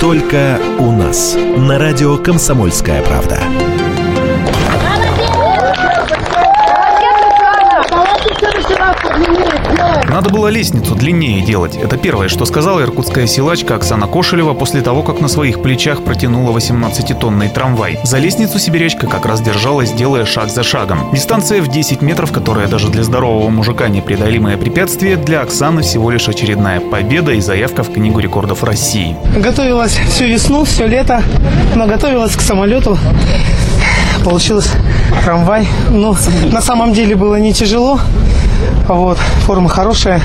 Только у нас. На радио «Комсомольская правда». Надо было лестницу длиннее делать. Это первое, что сказала иркутская силачка Оксана Кошелева после того, как на своих плечах протянула 18-тонный трамвай. За лестницу сибирячка как раз держалась, делая шаг за шагом. Дистанция в 10 метров, которая даже для здорового мужика непреодолимое препятствие, для Оксаны всего лишь очередная победа и заявка в Книгу рекордов России. Готовилась всю весну, все лето, но готовилась к самолету. Получилось трамвай. Ну, на самом деле было не тяжело. Вот, форма хорошая.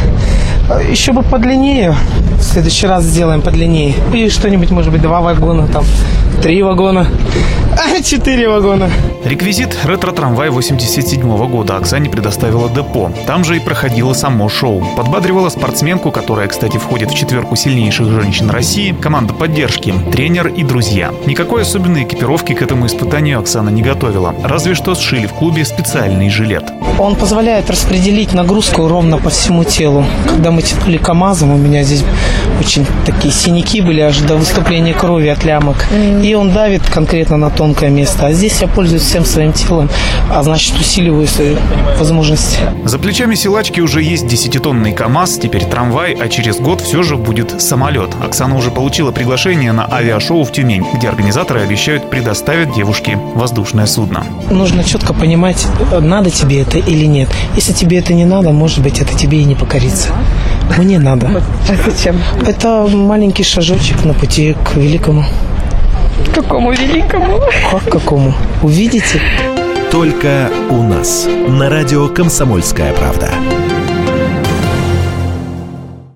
Еще бы подлиннее. В следующий раз сделаем подлиннее. И что-нибудь, может быть, два вагона, там, три вагона, четыре вагона. Реквизит ретро-трамвай 87 года Оксане предоставила депо. Там же и проходило само шоу. Подбадривала спортсменку, которая, кстати, входит в четверку сильнейших женщин России, команда поддержки, тренер и друзья. Никакой особенной экипировки к этому испытанию Оксана не готовила. Разве что сшили в клубе специальный жилет. Он позволяет распределить нагрузку ровно по всему телу. Когда мы тянули КАМАЗом, у меня здесь очень такие синяки были аж до выступления крови от лямок. И он давит конкретно на тонкое место. А здесь я пользуюсь всем своим телом, а значит усиливаю свои возможности. За плечами силачки уже есть десятитонный КАМАЗ, теперь трамвай, а через год все же будет самолет. Оксана уже получила приглашение на авиашоу в Тюмень, где организаторы обещают предоставить девушке воздушное судно. Нужно четко понимать, надо тебе это или нет. Если тебе это не надо, может быть, это тебе и не покорится. Мне надо. А зачем? Это маленький шажочек на пути к великому. Какому великому? Как какому? Увидите? Только у нас. На радио «Комсомольская правда».